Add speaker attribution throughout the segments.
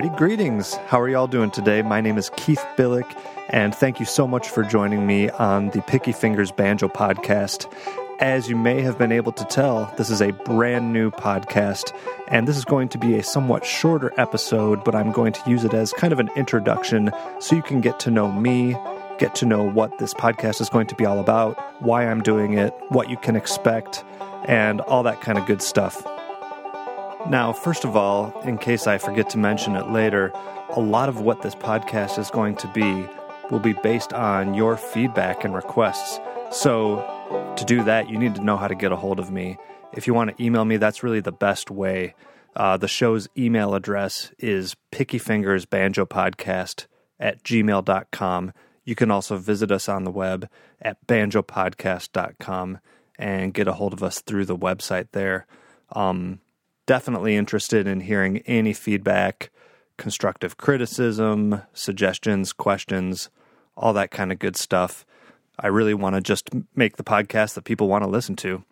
Speaker 1: Alrighty, greetings. How are y'all doing today? My name is Keith Billik, and thank you so much for joining me on the Picky Fingers Banjo podcast. As you may have been able to tell, this is a brand new podcast, and this is going to be a somewhat shorter episode, but I'm going to use it as kind of an introduction so you can get to know me, get to know what this podcast is going to be all about, why I'm doing it, what you can expect, and all that kind of good stuff. Now, first of all, in case I forget to mention it later, a lot of what this podcast is going to be will be based on your feedback and requests. So, to do that, you need to know how to get a hold of me. If you want to email me, that's really the best way. Uh, the show's email address is pickyfingersbanjopodcast at gmail.com. You can also visit us on the web at banjopodcast.com and get a hold of us through the website there. Um, definitely interested in hearing any feedback, constructive criticism, suggestions, questions, all that kind of good stuff. I really want to just make the podcast that people want to listen to.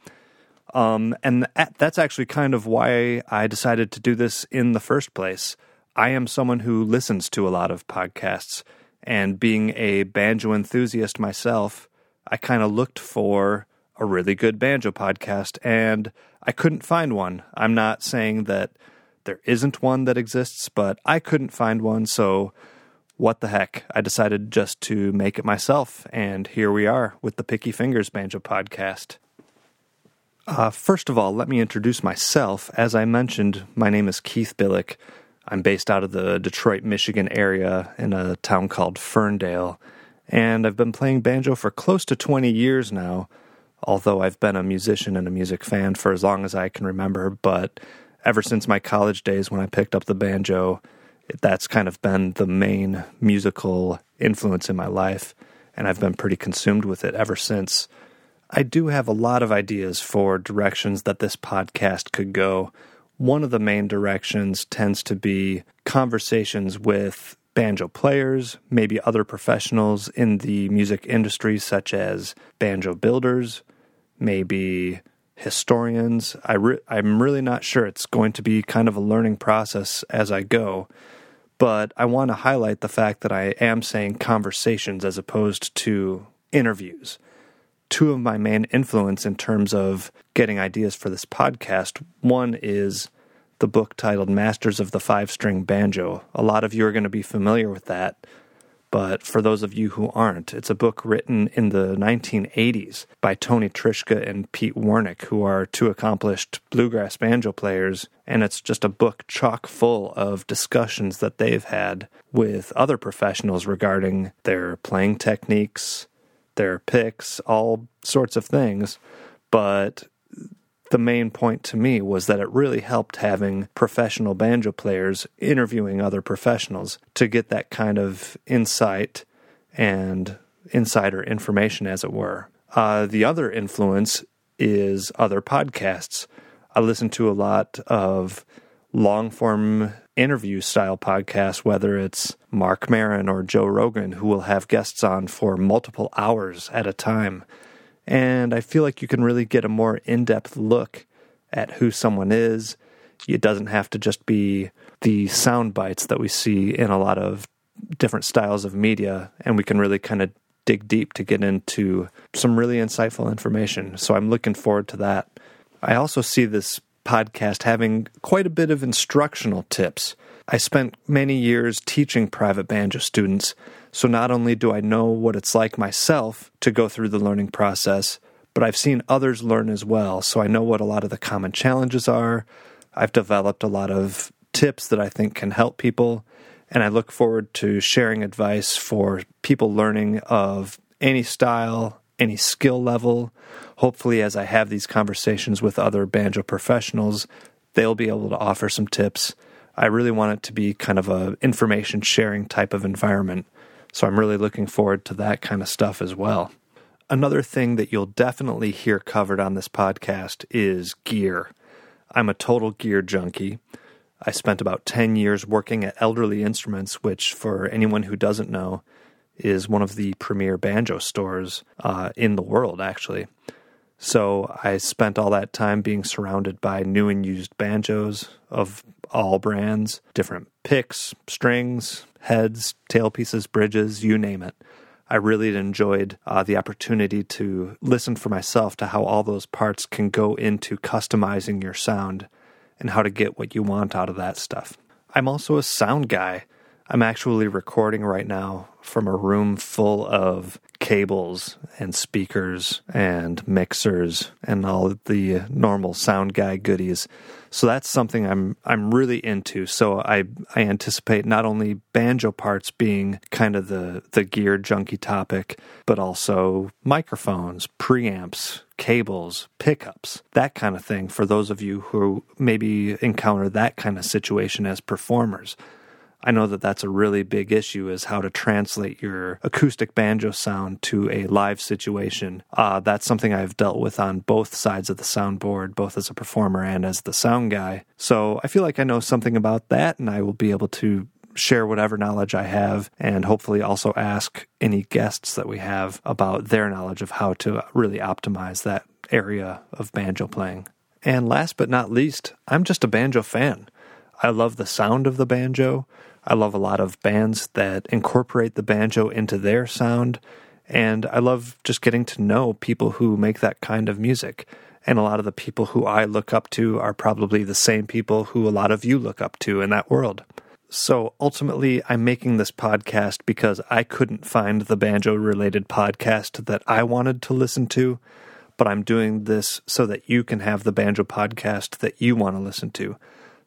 Speaker 1: Um, and that's actually kind of why I decided to do this in the first place. I am someone who listens to a lot of podcasts, and being a banjo enthusiast myself, I kind of looked for a really good banjo podcast, and I couldn't find one. I'm not saying that there isn't one that exists, but I couldn't find one, so what the heck? I decided just to make it myself, and here we are with the Picky Fingers Banjo Podcast. Uh, first of all, let me introduce myself. As I mentioned, my name is Keith Billik. I'm based out of the Detroit, Michigan area in a town called Ferndale, and I've been playing banjo for close to 20 years now although I've been a musician and a music fan for as long as I can remember. But ever since my college days when I picked up the banjo, that's kind of been the main musical influence in my life. And I've been pretty consumed with it ever since. I do have a lot of ideas for directions that this podcast could go. One of the main directions tends to be conversations with banjo players, maybe other professionals in the music industry, such as banjo builders, maybe historians. I re- I'm really not sure. It's going to be kind of a learning process as I go. But I want to highlight the fact that I am saying conversations as opposed to interviews. Two of my main influence in terms of getting ideas for this podcast one is the book titled Masters of the Five String Banjo. A lot of you are going to be familiar with that, but for those of you who aren't, it's a book written in the 1980s by Tony Trischka and Pete Wernick, who are two accomplished bluegrass banjo players, and it's just a book chock full of discussions that they've had with other professionals regarding their playing techniques, their picks, all sorts of things. But the main point to me was that it really helped having professional banjo players interviewing other professionals to get that kind of insight and insider information, as it were. Uh, the other influence is other podcasts. I listen to a lot of long form interview style podcasts, whether it's Marc Maron or Joe Rogan, who will have guests on for multiple hours at a time. And I feel like you can really get a more in depth look at who someone is. It doesn't have to just be the sound bites that we see in a lot of different styles of media, and we can really kind of dig deep to get into some really insightful information. So I'm looking forward to that. I also see this podcast having quite a bit of instructional tips. I spent many years teaching private banjo students, so not only do I know what it's like myself to go through the learning process, but I've seen others learn as well, so I know what a lot of the common challenges are. I've developed a lot of tips that I think can help people, and I look forward to sharing advice for people learning of any style, any skill level. Hopefully, as I have these conversations with other banjo professionals, they'll be able to offer some tips I really want it to be kind of a information sharing type of environment. So I'm really looking forward to that kind of stuff as well. Another thing that you'll definitely hear covered on this podcast is gear. I'm a total gear junkie. I spent about 10 years working at Elderly Instruments, which, for anyone who doesn't know, is one of the premier banjo stores uh, in the world, actually. So I spent all that time being surrounded by new and used banjos of all brands, different picks, strings, heads, tailpieces, bridges, you name it. I really enjoyed uh, the opportunity to listen for myself to how all those parts can go into customizing your sound and how to get what you want out of that stuff. I'm also a sound guy. I'm actually recording right now from a room full of cables and speakers and mixers and all the normal sound guy goodies. So that's something I'm I'm really into. So I I anticipate not only banjo parts being kind of the the gear junky topic, but also microphones, preamps, cables, pickups, that kind of thing for those of you who maybe encounter that kind of situation as performers. I know that that's a really big issue is how to translate your acoustic banjo sound to a live situation. Uh, that's something I've dealt with on both sides of the soundboard, both as a performer and as the sound guy. So I feel like I know something about that, and I will be able to share whatever knowledge I have and hopefully also ask any guests that we have about their knowledge of how to really optimize that area of banjo playing. And last but not least, I'm just a banjo fan. I love the sound of the banjo. I love a lot of bands that incorporate the banjo into their sound. And I love just getting to know people who make that kind of music. And a lot of the people who I look up to are probably the same people who a lot of you look up to in that world. So ultimately, I'm making this podcast because I couldn't find the banjo related podcast that I wanted to listen to. But I'm doing this so that you can have the banjo podcast that you want to listen to.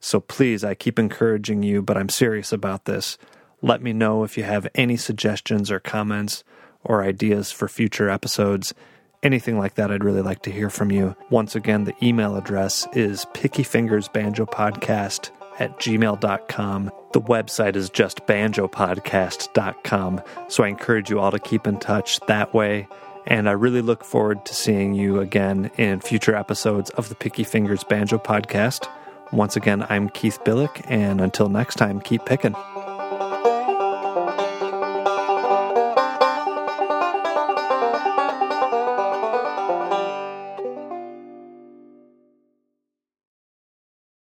Speaker 1: So please, I keep encouraging you, but I'm serious about this. Let me know if you have any suggestions or comments or ideas for future episodes. Anything like that, I'd really like to hear from you. Once again, the email address is pickyfingersbanjopodcast at gmail.com. The website is just banjopodcast.com. So I encourage you all to keep in touch that way. And I really look forward to seeing you again in future episodes of the Picky Fingers Banjo Podcast. Once again, I'm Keith Billik, and until next time, keep picking.